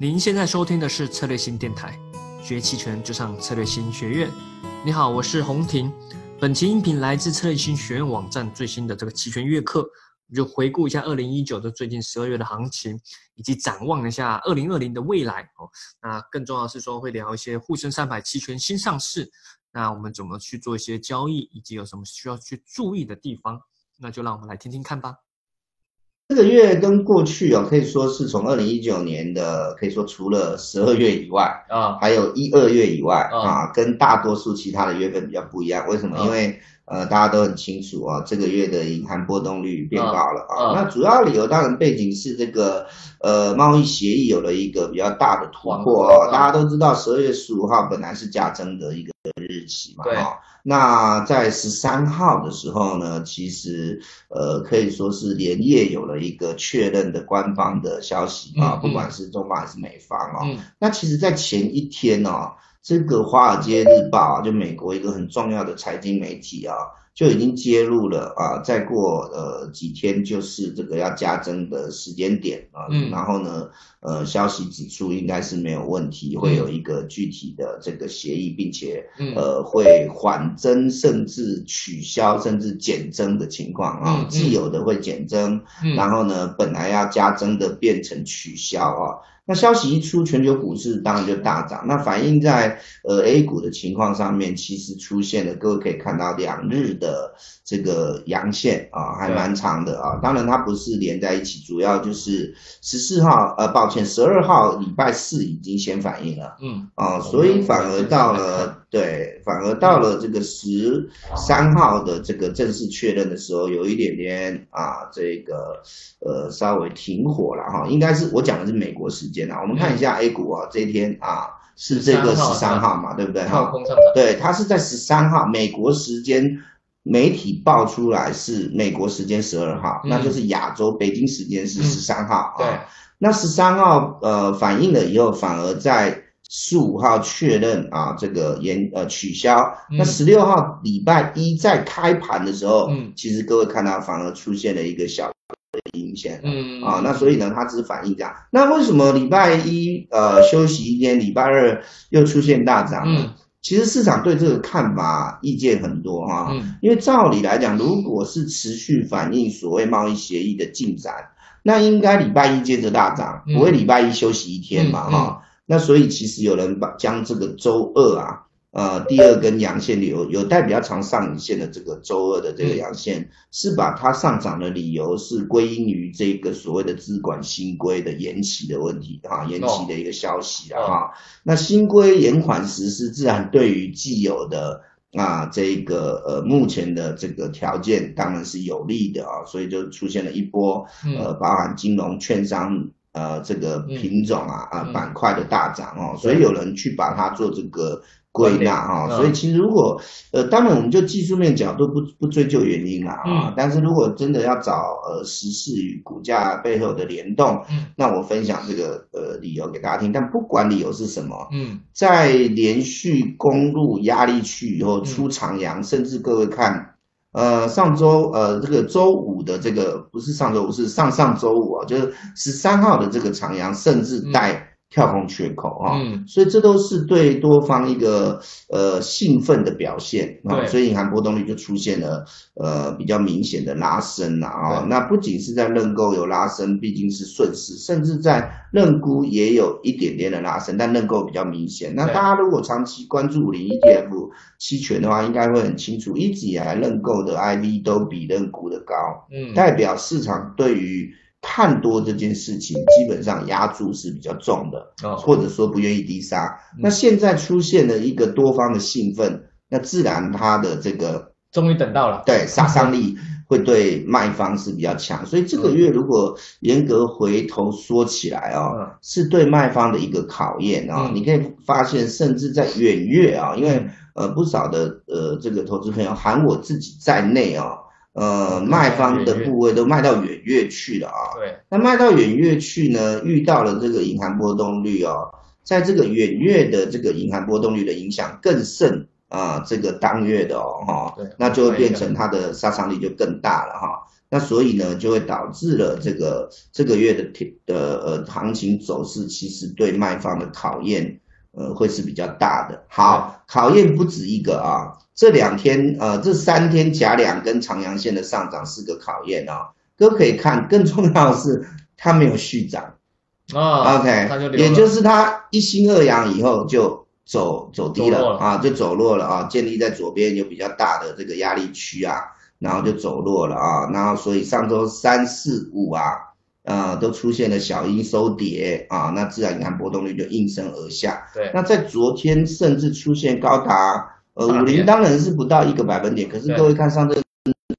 您现在收听的是策略星电台，学期权就上策略星学院。你好，我是洪婷。本期音频来自策略星学院网站最新的这个期权月课，就回顾一下二零一九的最近十二月的行情，以及展望一下二零二零的未来哦。那更重要是说，会聊一些沪深三百期权新上市，那我们怎么去做一些交易，以及有什么需要去注意的地方？那就让我们来听听看吧。这个月跟过去哦，可以说是从二零一九年的，可以说除了十二月以外啊，还有一二月以外啊，跟大多数其他的月份比较不一样。为什么？因为呃，大家都很清楚啊，这个月的银行波动率变高了啊。那主要理由当然背景是这个呃贸易协议有了一个比较大的突破啊。大家都知道十二月十五号本来是加征的一个日期嘛，哈。那在十三号的时候呢，其实呃可以说是连夜有了一个确认的官方的消息啊，不管是中方还是美方哦。那其实，在前一天呢，这个《华尔街日报》就美国一个很重要的财经媒体啊。就已经揭露了啊，再过呃几天就是这个要加征的时间点啊，然后呢，呃，消息指出应该是没有问题，会有一个具体的这个协议，并且呃会缓征甚至取消甚至减征的情况啊，既有的会减征，然后呢，本来要加征的变成取消啊。那消息一出，全球股市当然就大涨。那反映在呃 A 股的情况上面，其实出现了，各位可以看到两日的这个阳线啊，还蛮长的啊。当然它不是连在一起，主要就是十四号，呃，抱歉，十二号礼拜四已经先反应了，嗯，啊，所以反而到了。对，反而到了这个十三号的这个正式确认的时候，有一点点啊，这个呃稍微停火了哈。应该是我讲的是美国时间啊，我们看一下 A 股啊，这一天啊是这个十三号嘛，对不对哈？对，它是在十三号美国时间媒体报出来是美国时间十二号，那就是亚洲北京时间是十三号啊。那十三号呃反映了以后，反而在。十五号确认啊，这个延呃取消。那十六号礼拜一在开盘的时候，嗯，其实各位看到反而出现了一个小的阴线，嗯。啊，那所以呢，它只是反映这样。那为什么礼拜一呃休息一天，礼拜二又出现大涨呢？其实市场对这个看法意见很多哈，因为照理来讲，如果是持续反映所谓贸易协议的进展，那应该礼拜一接着大涨，不会礼拜一休息一天嘛哈。那所以其实有人把将这个周二啊，呃，第二根阳线有有带比较长上影线的这个周二的这个阳线，是把它上涨的理由是归因于这个所谓的资管新规的延期的问题啊，延期的一个消息啊。哈。那新规延缓实施，自然对于既有的啊这个呃目前的这个条件当然是有利的啊，所以就出现了一波呃，包含金融、券商。呃，这个品种啊啊板块的大涨哦，所以有人去把它做这个归纳哈，所以其实如果呃，当然我们就技术面角度不不追究原因了啊，但是如果真的要找呃时事与股价背后的联动，嗯，那我分享这个呃理由给大家听，但不管理由是什么，嗯，在连续攻入压力区以后出长阳，甚至各位看。呃，上周呃，这个周五的这个不是上周五，是上上周五啊，就是十三号的这个长阳，甚至带。跳空缺口啊，所以这都是对多方一个呃兴奋的表现啊，所以银行波动率就出现了呃比较明显的拉升了啊。那不仅是在认购有拉升，毕竟是顺势，甚至在认沽也有一点点的拉升，但认购比较明显。那大家如果长期关注五零 ETF 期权的话，应该会很清楚，一直以来认购的 IV 都比认沽的高，嗯，代表市场对于。看多这件事情，基本上压注是比较重的，或者说不愿意低杀。那现在出现了一个多方的兴奋，那自然它的这个终于等到了，对杀伤力会对卖方是比较强。所以这个月如果严格回头说起来啊，是对卖方的一个考验啊。你可以发现，甚至在远月啊，因为呃不少的呃这个投资朋友含我自己在内啊。呃，卖方的部位都卖到远月去了啊。对。那卖到远月去呢，遇到了这个银行波动率哦，在这个远月的这个银行波动率的影响更甚啊这个当月的哦哈，那就会变成它的杀伤力就更大了哈。那所以呢，就会导致了这个这个月的天的呃行情走势，其实对卖方的考验呃会是比较大的。好，考验不止一个啊，这两天呃这三天假两根长阳线的上涨是个考验哦，都可以看。更重要的是，它没有续涨啊，OK，也就是它一心二阳以后就走走低了啊，就走弱了啊，建立在左边有比较大的这个压力区啊。然后就走弱了啊，然后所以上周三四五啊，呃，都出现了小阴收跌啊，那自然银行波动率就应声而下。对，那在昨天甚至出现高达呃五零，当然是不到一个百分点，可是各位看上证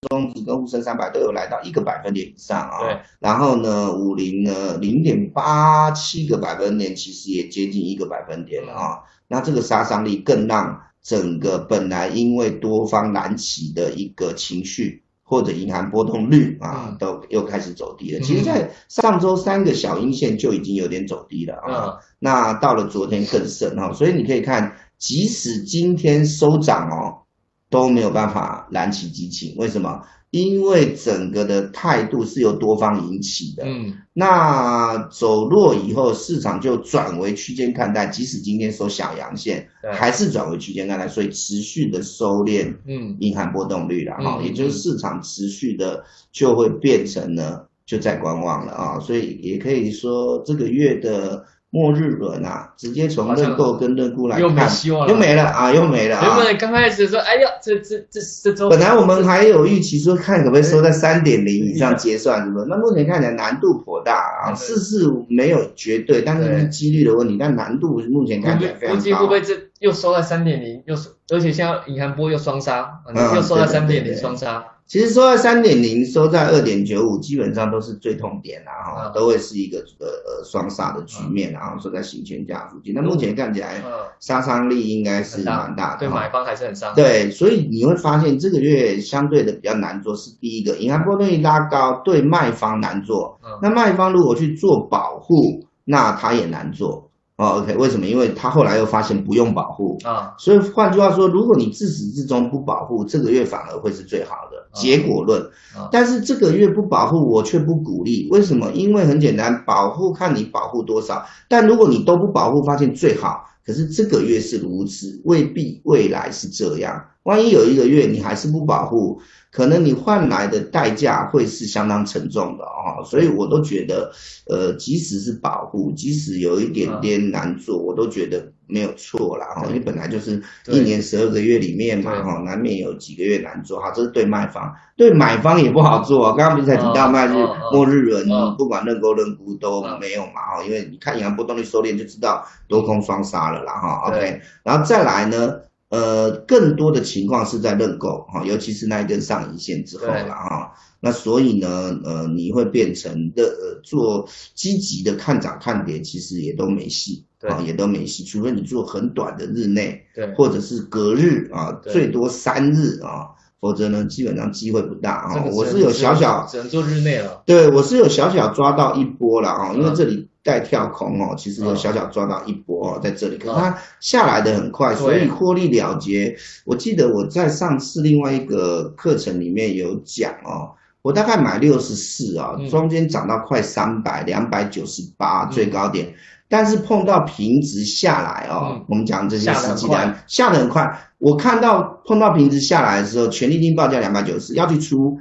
中指跟沪深三百都有来到一个百分点以上啊。对，然后呢，五零呢零点八七个百分点，其实也接近一个百分点了啊。那这个杀伤力更让。整个本来因为多方难起的一个情绪，或者银行波动率啊，都又开始走低了。其实，在上周三个小阴线就已经有点走低了啊。那到了昨天更甚哈，所以你可以看，即使今天收涨哦，都没有办法燃起激情。为什么？因为整个的态度是由多方引起的，嗯，那走弱以后，市场就转为区间看待，即使今天收小阳线，还是转为区间看待，所以持续的收敛，嗯，银行波动率了哈，也就是市场持续的就会变成呢，就在观望了啊，所以也可以说这个月的。末日轮啊，直接从认购跟认沽来看，又没希望了，又没了啊，又没了啊！原本刚开始说，哎呀，这这这这周，本来我们还有预期说，看可不可以收在三点零以上结算，是不？那目前看起来难度颇大啊，事事没有绝对，但是是几率的问题，但难度目前看起来非常高。估计会不会这又收在三点零，又而且现在银行波又双杀，又收在三点零双杀。其实收在三点零，收在二点九五，基本上都是最痛点啦，哈，都会是一个呃呃双杀的局面，然后收在行权价附近。那目前看起来，杀伤力应该是蛮大的，对买方还是很伤。对，所以你会发现这个月相对的比较难做，是第一个，银行波动率拉高，对卖方难做。那卖方如果去做保护，那他也难做。哦，OK，为什么？因为他后来又发现不用保护啊，所以换句话说，如果你自始至终不保护，这个月反而会是最好的结果论。但是这个月不保护，我却不鼓励。为什么？因为很简单，保护看你保护多少。但如果你都不保护，发现最好。可是这个月是如此，未必未来是这样。万一有一个月你还是不保护，可能你换来的代价会是相当沉重的哦。所以我都觉得，呃，即使是保护，即使有一点点难做，我都觉得没有错啦。哈。因为本来就是一年十二个月里面嘛，哈，难免有几个月难做。哈，这是对卖方，对买方也不好做。刚刚不是才提到卖日末日轮，不管认购认沽都没有嘛，哈，因为你看银行波动率收敛就知道多空双杀了啦，哈。OK，然后再来呢？呃，更多的情况是在认购哈，尤其是那一根上影线之后了哈。那所以呢，呃，你会变成的呃做积极的看涨看跌，其实也都没戏啊，也都没戏。除非你做很短的日内，对，或者是隔日啊，最多三日啊，否则呢，基本上机会不大啊。我是有小小只能做日内了，对我是有小小抓到一波了啊，因为这里。带跳空哦，其实有小小抓到一波哦，在这里，可它下来的很快，所以获利了结。我记得我在上次另外一个课程里面有讲哦，我大概买六十四啊，中间涨到快三百，两百九十八最高点，但是碰到平值下来哦，我们讲这些实际的下的很快，我看到碰到平值下来的时候，权利金报价两百九十，要去出。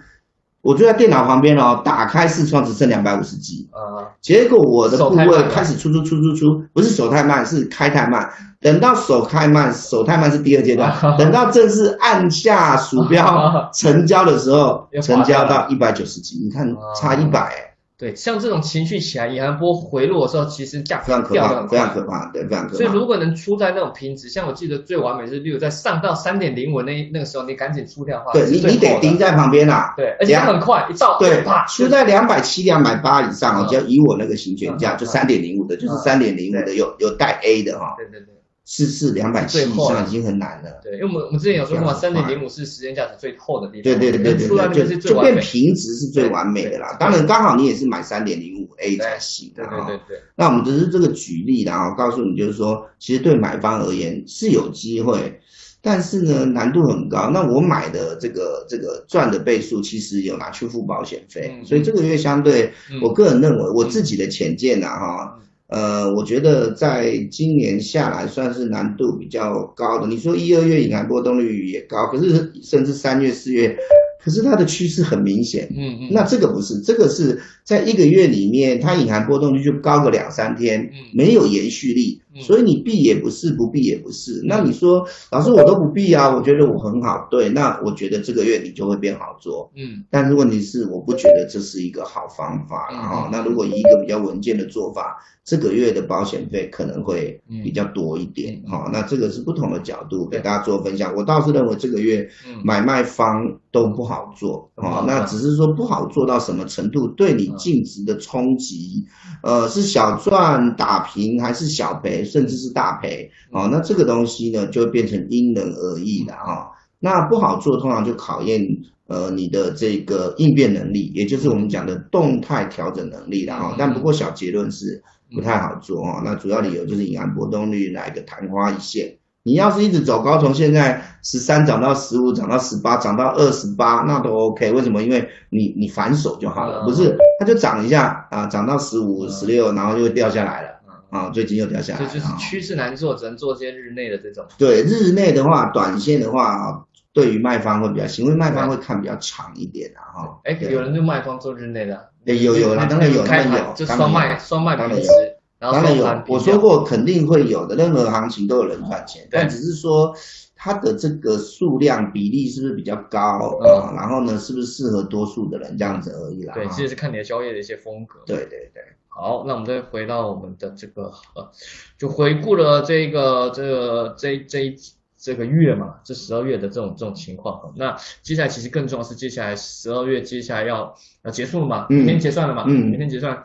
我就在电脑旁边哦，打开视窗只剩两百五十 G，啊，结果我的部位开始出出出出出，不是手太慢，是开太慢。等到手开慢，手太慢是第二阶段，等到正式按下鼠标 成交的时候，成交到一百九十 G，你看差一百。对，像这种情绪起来，银行波回落的时候，其实价非常可怕，非常可怕，对，非常可怕。所以如果能出在那种平值，像我记得最完美是，例如在上到三点零五那那个时候，你赶紧出掉的话，对你你得盯在旁边啦。对，而且很快一照，对，出在两百七、两百八以上哦，就以我那个行权价，就三点零五的，就是三点零五的有有带 A 的哈。对对对。是是两百七以上已经很难了。对，因为我们我们之前有说过嘛，三点零五是时间价值最厚的地方。对对对对对，就就变平值是最完美的啦。当然刚好你也是买三点零五 A 才行的哈。对对对。那我们只是这个举例然后告诉你就是说，其实对买方而言是有机会，但是呢难度很高。那我买的这个这个赚的倍数，其实有拿去付保险费，所以这个月相对，我个人认为我自己的浅见呐哈，呃，我觉得在今年下来算是难度比较高的。你说一二月隐含波动率也高，可是甚至三月四月。可是它的趋势很明显，嗯嗯，那这个不是，这个是在一个月里面，它隐含波动率就高个两三天，没有延续力，所以你避也不是，不避也不是。那你说，老师我都不避啊，我觉得我很好，对，那我觉得这个月你就会变好做，嗯。但是问题是，我不觉得这是一个好方法哈。那如果以一个比较稳健的做法，这个月的保险费可能会比较多一点哈。那这个是不同的角度给大家做分享。我倒是认为这个月买卖方都不。好做啊，那只是说不好做到什么程度，对你净值的冲击，呃，是小赚打平还是小赔，甚至是大赔哦？那这个东西呢，就变成因人而异了哈。那不好做，通常就考验呃你的这个应变能力，也就是我们讲的动态调整能力了哈。但不过小结论是不太好做哈。那主要理由就是隐含波动率来个昙花一现。你要是一直走高，从现在十三涨到十五，涨到十八，涨到二十八，那都 OK。为什么？因为你你反手就好了，不是？它就涨一下啊，涨到十五、十六，然后就会掉下来了。啊，最近又掉下来。这就是趋势难做，只能做些日内的这种。对，日内的话，短线的话，对于卖方会比较行，因为卖方会看比较长一点的哈。哎，有人就卖方做日内的？有有，当然有，当然有，就双卖双卖平时。当然有，我说过肯定会有的，任何行情都有人赚钱，但只是说它的这个数量比例是不是比较高啊？然后呢，是不是适合多数的人这样子而已啦？对，其实是看你的交易的一些风格。对对对。好，那我们再回到我们的这个呃，就回顾了这个这个这这这个月嘛，这十二月的这种这种情况。那接下来其实更重要是接下来十二月接下来要要结束了嘛？明天结算了嘛？嗯，明天结算。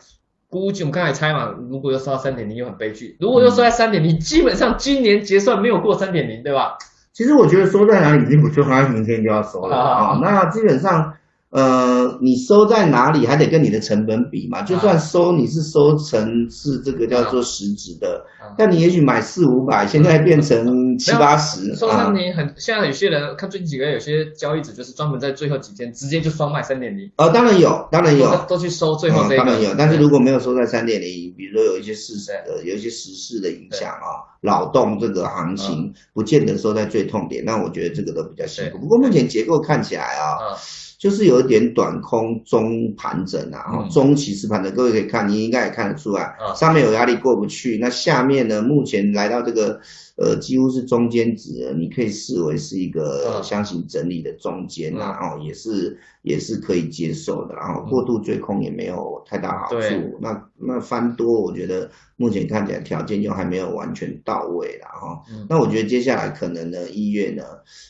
估计我们刚才猜嘛，如果又收到三点零，又很悲剧；如果又收在三点零，基本上今年结算没有过三点零，对吧？其实我觉得收在哪里已经不重要，明天就要收了啊。那基本上。呃，你收在哪里还得跟你的成本比嘛？就算收你是收成是这个叫做实质的，但你也许买四五百，现在变成七八十。收三点零很，现在有些人看最近几个月有些交易者就是专门在最后几天直接就双卖三点零。呃，当然有，当然有，都去收最后这个。当然有，但是如果没有收在三点零，比如说有一些事实呃有一些时事的影响啊，扰动这个行情，不见得收在最痛点，那我觉得这个都比较辛苦。不过目前结构看起来啊。就是有一点短空中盘整啊，中期是盘整，各位可以看，你应该也看得出来，上面有压力过不去，那下面呢，目前来到这个。呃，几乎是中间值，你可以视为是一个箱型整理的中间那哦也是也是可以接受的，然后过度追空也没有太大好处。那那翻多，我觉得目前看起来条件又还没有完全到位了哈。那我觉得接下来可能呢，一月呢，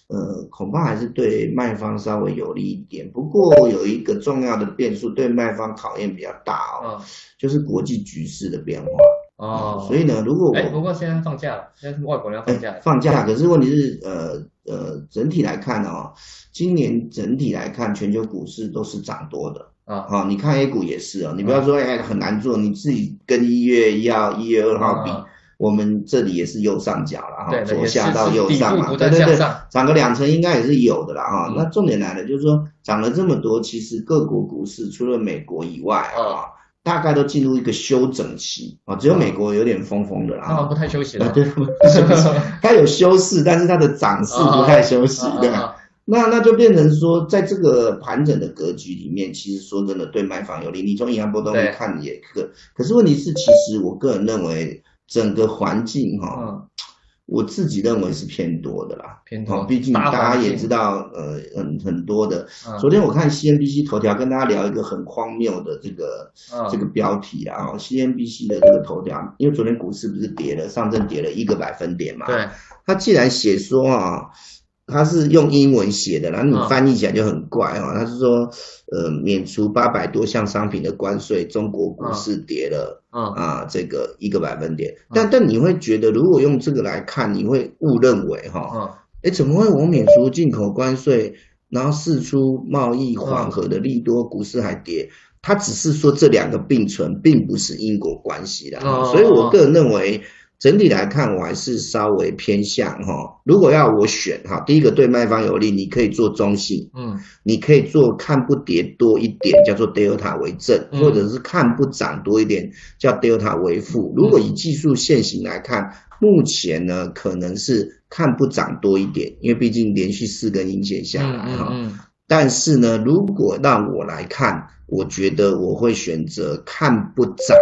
呃，恐怕还是对卖方稍微有利一点。不过有一个重要的变数，对卖方考验比较大哦，就是国际局势的变化。哦，所以呢，如果我不过现在放假了，现在是外国人要放假。放假，可是问题是，呃呃，整体来看哦，今年整体来看，全球股市都是涨多的啊。好，你看 A 股也是啊，你不要说哎很难做，你自己跟一月一号、一月二号比，我们这里也是右上角了哈，左下到右上嘛，对对对，涨个两成应该也是有的啦哈。那重点来了，就是说涨了这么多，其实各国股市除了美国以外啊。大概都进入一个休整期啊，只有美国有点疯疯的啦，他不太休息了。对，它有休市，但是它的涨势不太休息，对吧？那那就变成说，在这个盘整的格局里面，其实说真的，对买房有利。你从银行波动看也可，可是问题是，其实我个人认为整个环境哈。我自己认为是偏多的啦，偏多。毕竟大家也知道，呃，很很多的。昨天我看 CNBC 头条跟大家聊一个很荒谬的这个这个标题啊，CNBC 的这个头条，因为昨天股市不是跌了，上证跌了一个百分点嘛。对。他既然写说啊。他是用英文写的，然后你翻译起来就很怪哦。他是说，呃，免除八百多项商品的关税，中国股市跌了啊，这个一个百分点。但但你会觉得，如果用这个来看，你会误认为哈，哎，怎么会我免除进口关税，然后释出贸易缓和的利多，股市还跌？他只是说这两个并存，并不是因果关系的。所以我个人认为。整体来看，我还是稍微偏向哈。如果要我选哈，第一个对卖方有利，你可以做中性，嗯，你可以做看不跌多一点，叫做 delta 为正，或者是看不涨多一点，叫 delta 为负。如果以技术线型来看，目前呢可能是看不涨多一点，因为毕竟连续四根阴线下来哈。但是呢，如果让我来看，我觉得我会选择看不涨。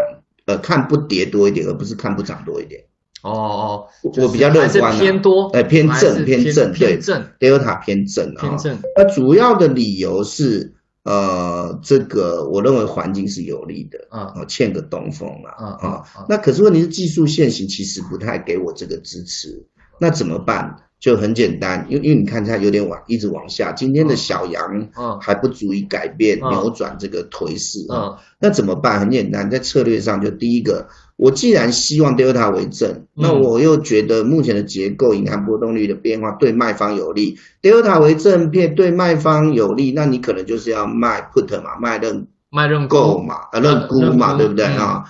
呃，看不跌多一点，而不是看不涨多一点。哦哦，我比较乐观，偏多，哎，偏正，偏正，对，正，Delta 偏正啊。偏正。那主要的理由是，呃，这个我认为环境是有利的啊，欠个东风了啊。那可是问题是技术线型其实不太给我这个支持，那怎么办？就很简单，因为因为你看它有点往一直往下，今天的小阳还不足以改变扭转这个颓势啊。那怎么办？很简单，在策略上就第一个，我既然希望 delta 为正，那我又觉得目前的结构隐含波动率的变化对卖方有利，delta 为正变对卖方有利，那你可能就是要卖 put 嘛，卖认卖认购嘛，啊认沽嘛，对不对啊？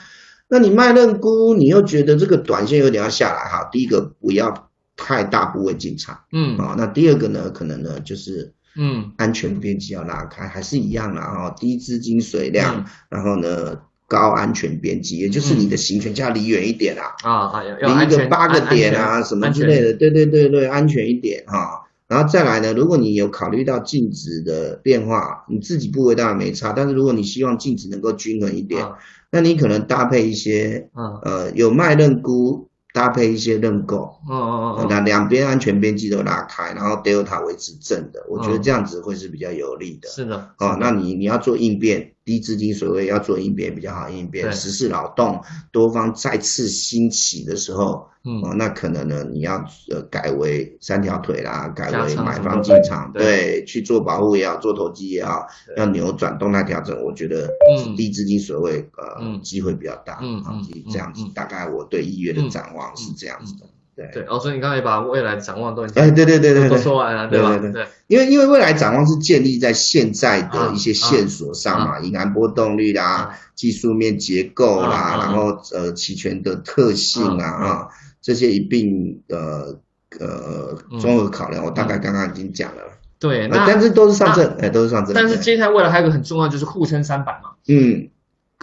那你卖认沽，你又觉得这个短线有点要下来哈，第一个不要。太大部位进场，嗯，啊，那第二个呢，可能呢就是，嗯，安全边际要拉开，还是一样的哈，低资金水量，然后呢高安全边际，也就是你的行权就要离远一点啊，啊，离一个八个点啊什么之类的，对对对对，安全一点啊，然后再来呢，如果你有考虑到净值的变化，你自己部位当然没差，但是如果你希望净值能够均衡一点，那你可能搭配一些，嗯，呃，有卖认沽。搭配一些认购，哦哦哦，那两边安全边际都拉开，然后 delta 维持正的，我觉得这样子会是比较有利的。是的，哦，那你你要做应变。低资金水位要做应变比较好应变，时事劳动多方再次兴起的时候，嗯，那可能呢你要呃改为三条腿啦，改为买方进场，对，去做保护也好，做投机也好，要扭转动态调整，我觉得低资金水位呃机会比较大，嗯嗯，这样子大概我对一月的展望是这样子的。对，哦，所以你刚才把未来展望都哎，对对对对，都说完了，对吧？对，因为因为未来展望是建立在现在的一些线索上嘛，银行波动率啦，技术面结构啦，然后呃期权的特性啊啊这些一并呃呃综合考量，我大概刚刚已经讲了。对，那但是都是上证，哎，都是上证。但是接下来未来还有个很重要，就是沪深三百嘛。嗯。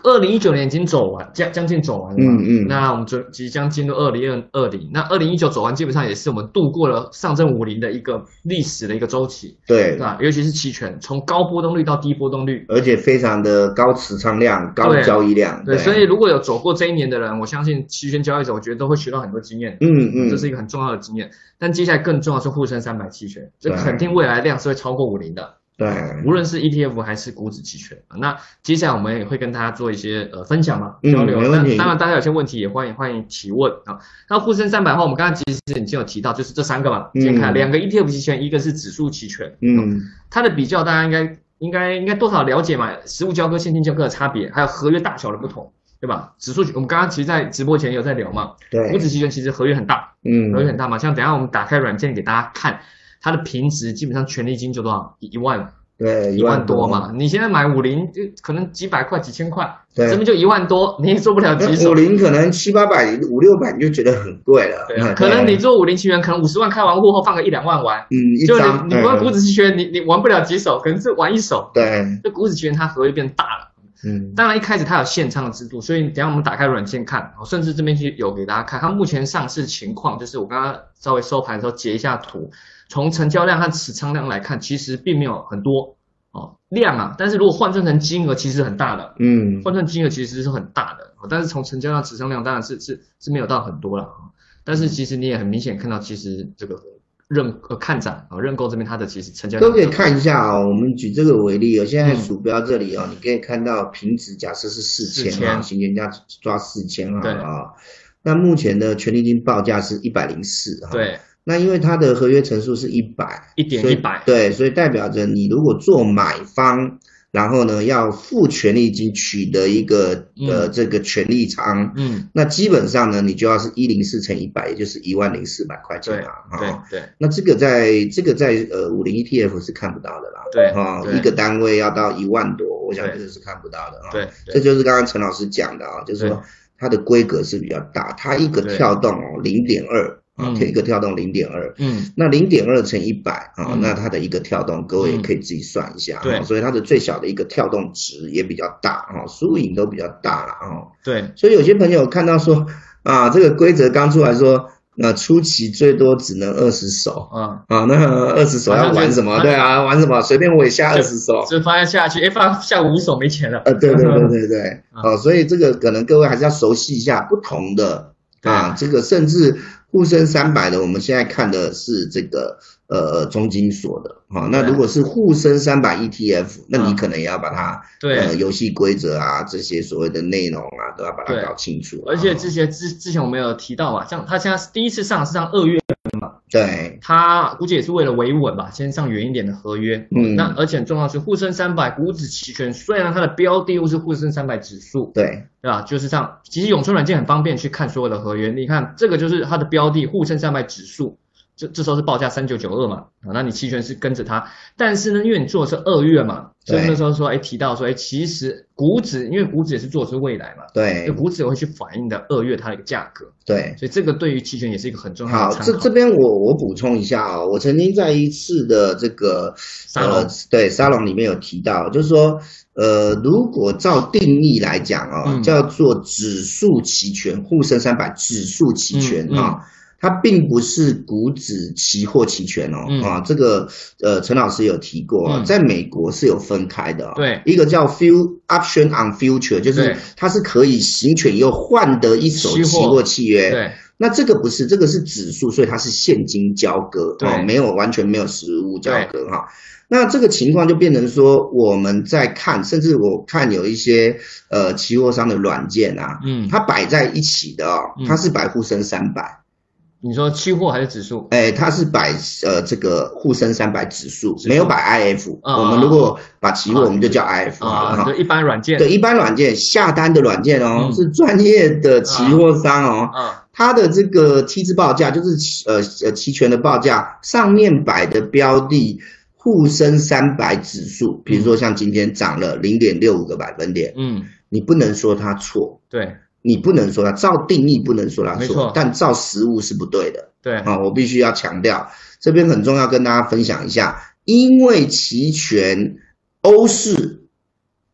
二零一九年已经走完，将将近走完了。嗯嗯。那我们就即将进入二零二二零。那二零一九走完，基本上也是我们度过了上证五零的一个历史的一个周期。对。啊，尤其是期权，从高波动率到低波动率，而且非常的高持仓量、高交易量。对。所以如果有走过这一年的人，我相信期权交易者，我觉得都会学到很多经验。嗯嗯。这是一个很重要的经验。但接下来更重要是沪深三百期权，这肯定未来量是会超过五零的。对，无论是 ETF 还是股指期权那接下来我们也会跟大家做一些呃分享嘛，交流。那当然，大家有些问题也欢迎欢迎提问啊。那沪深三百的话，我们刚刚其实已经有提到，就是这三个嘛，先看两个 ETF 期权，一个是指数期权，嗯，它的比较大家应该应该应该多少了解嘛，实物交割、现金交割的差别，还有合约大小的不同，对吧？指数我们刚刚其实，在直播前有在聊嘛，对，股指期权其实合约很大，嗯，合约很大嘛，像等下我们打开软件给大家看。它的平值基本上权利金就多少？一万，对，一万多。嘛。你现在买五零就可能几百块、几千块，对，这边就一万多，你也做不了几手。五零可能七八百、五六百你就觉得很贵了。对啊，可能你做五零期权，可能五十万开完户后放个一两万玩，嗯，就你你玩股指期权，你你玩不了几手，可能是玩一手。对，这股指期权它合约变大了。嗯，当然一开始它有现仓的制度，所以等下我们打开软件看，甚至这边去有给大家看。它目前上市情况，就是我刚刚稍微收盘的时候截一下图，从成交量和持仓量来看，其实并没有很多哦量啊，但是如果换算成金额，其实很大的，嗯，换算金额其实是很大的，但是从成交量、持仓量当然是是是没有到很多了，但是其实你也很明显看到，其实这个。认呃看涨啊，认购这边它的其实成交都可以看一下哦。我们举这个为例哦，现在鼠标这里哦，你可以看到平值假设是四千啊，行权价抓四千啊啊。那目前的权利金报价是一百零四啊。对。那因为它的合约层数是一百，一点一百，对，所以代表着你如果做买方。然后呢，要付权利金取得一个呃这个权利仓，嗯，那基本上呢，你就要是一零四乘一百，也就是一万零四百块钱啊，对对。那这个在这个在呃五零 ETF 是看不到的啦，对哈，一个单位要到一万多，我想这个是看不到的啊，对，这就是刚刚陈老师讲的啊，就是说它的规格是比较大，它一个跳动哦零点二。啊，一个跳动零点二，嗯，那零点二乘一百啊，那它的一个跳动，各位也可以自己算一下，对，所以它的最小的一个跳动值也比较大啊，输赢都比较大了啊，对，所以有些朋友看到说啊，这个规则刚出来说，那初期最多只能二十手，啊。啊，那二十手要玩什么？对啊，玩什么？随便我也下二十手，就发现下去，哎，发下五手没钱了，呃，对对对对对，哦，所以这个可能各位还是要熟悉一下不同的啊，这个甚至。沪深三百的，我们现在看的是这个呃中金所的，啊，那如果是沪深三百 ETF，那你可能也要把它对。游戏规则啊这些所谓的内容啊都要把它搞清楚。而且这些之之前我们有提到嘛，像它现在是第一次上是上二月嘛，对，它估计也是为了维稳吧，先上远一点的合约。嗯，那而且很重要是沪深三百股指期权，虽然它的标的又是沪深三百指数，对。对吧？就是这样。其实永春软件很方便去看所有的合约。你看这个就是它的标的沪深三百指数，这这时候是报价三九九二嘛，啊，那你期权是跟着它。但是呢，因为你做的是二月嘛，所以那时候说，哎，提到说，哎，其实股指，因为股指也是做的是未来嘛，对，股指也会去反映的二月它的一个价格，对，所以这个对于期权也是一个很重要的好，这这边我我补充一下啊，我曾经在一次的这个沙龙，对沙龙里面有提到，就是说。呃，如果照定义来讲啊，叫做指数期权，沪深三百指数期权啊，它并不是股指期货期权哦啊，这个呃，陈老师有提过，在美国是有分开的，对，一个叫 future option on future，就是它是可以行权又换得一手期货契约，对，那这个不是，这个是指数，所以它是现金交割，哦，没有完全没有实物交割哈。那这个情况就变成说，我们在看，甚至我看有一些呃期货商的软件啊，嗯，它摆在一起的哦，它是百沪深三百。你说期货还是指数？哎，它是摆呃这个沪深三百指数，没有摆 IF。我们如果把期货，我们就叫 IF 啊。就一般软件。对，一般软件下单的软件哦，是专业的期货商哦。嗯。它的这个 T 字报价就是呃呃期权的报价，上面摆的标的。沪深三百指数，比如说像今天涨了零点六五个百分点，嗯，你不能说它错，对，你不能说它照定义不能说它错，但照实物是不对的，对，啊，我必须要强调，这边很重要跟大家分享一下，因为期权欧式。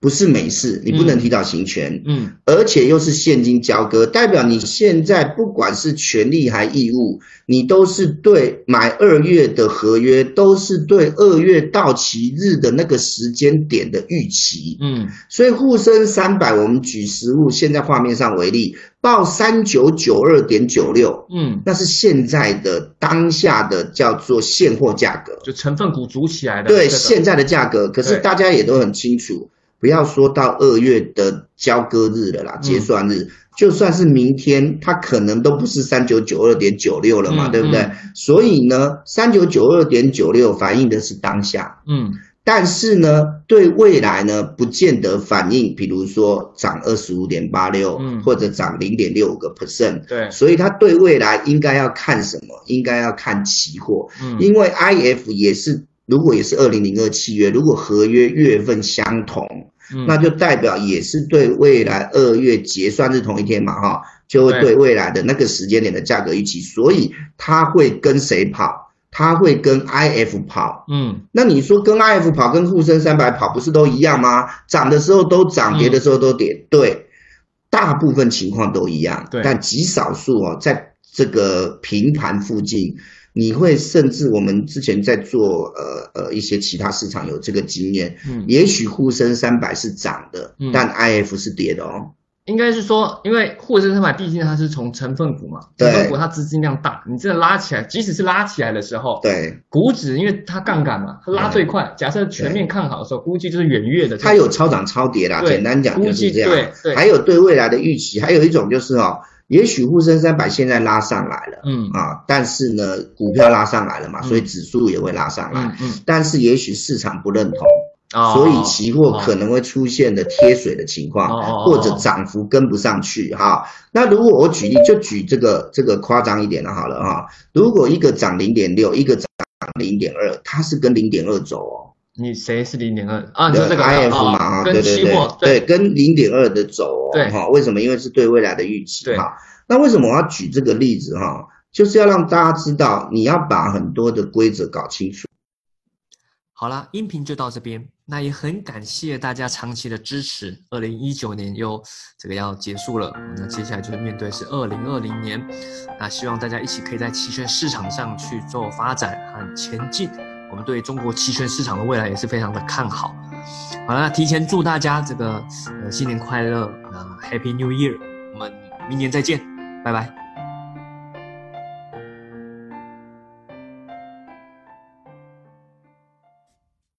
不是美式，你不能提早行权，嗯，而且又是现金交割，代表你现在不管是权利还义务，你都是对买二月的合约，都是对二月到期日的那个时间点的预期，嗯，所以沪深三百，我们举实物，现在画面上为例，报三九九二点九六，嗯，那是现在的当下的叫做现货价格，就成分股组起来的，对现在的价格，可是大家也都很清楚。不要说到二月的交割日了啦，结算日，就算是明天，它可能都不是三九九二点九六了嘛，对不对？所以呢，三九九二点九六反映的是当下，嗯，但是呢，对未来呢，不见得反映，比如说涨二十五点八六，嗯，或者涨零点六五个 percent，对，所以它对未来应该要看什么？应该要看期货，嗯，因为 IF 也是，如果也是二零零二契约，如果合约月份相同。那就代表也是对未来二月结算日同一天嘛，哈，就会对未来的那个时间点的价格预期，所以它会跟谁跑？它会跟 IF 跑，嗯，那你说跟 IF 跑，跟沪深三百跑，不是都一样吗？涨的时候都涨，跌的时候都跌，对，大部分情况都一样，对，但极少数哦，在这个平盘附近。你会甚至我们之前在做呃呃一些其他市场有这个经验，嗯，也许沪深三百是涨的，嗯，但 I F 是跌的哦。应该是说，因为沪深三百毕竟它是从成分股嘛，成分股它资金量大，你真的拉起来，即使是拉起来的时候，对，股指因为它杠杆嘛，它拉最快。假设全面看好的时候，估计就是远月的。它有超涨超跌啦，简单讲就是这样。对对。还有对未来的预期，还有一种就是哦。也许沪深三百现在拉上来了，嗯。啊，但是呢，股票拉上来了嘛，所以指数也会拉上来，嗯嗯，但是也许市场不认同，所以期货可能会出现的贴水的情况，或者涨幅跟不上去哈。那如果我举例，就举这个这个夸张一点的好了哈。如果一个涨零点六，一个涨零点二，它是跟零点二走哦，你谁是零点二啊？就这个 I F 嘛啊，对对对对，跟零点二的走哦，哈，为什么？因为是对未来的预期哈。那为什么我要举这个例子哈？就是要让大家知道，你要把很多的规则搞清楚。好啦，音频就到这边。那也很感谢大家长期的支持。二零一九年又这个要结束了，那接下来就是面对是二零二零年。那希望大家一起可以在期权市场上去做发展和前进。我们对中国期权市场的未来也是非常的看好。好了，提前祝大家这个呃新年快乐啊，Happy New Year！我们明年再见，拜拜。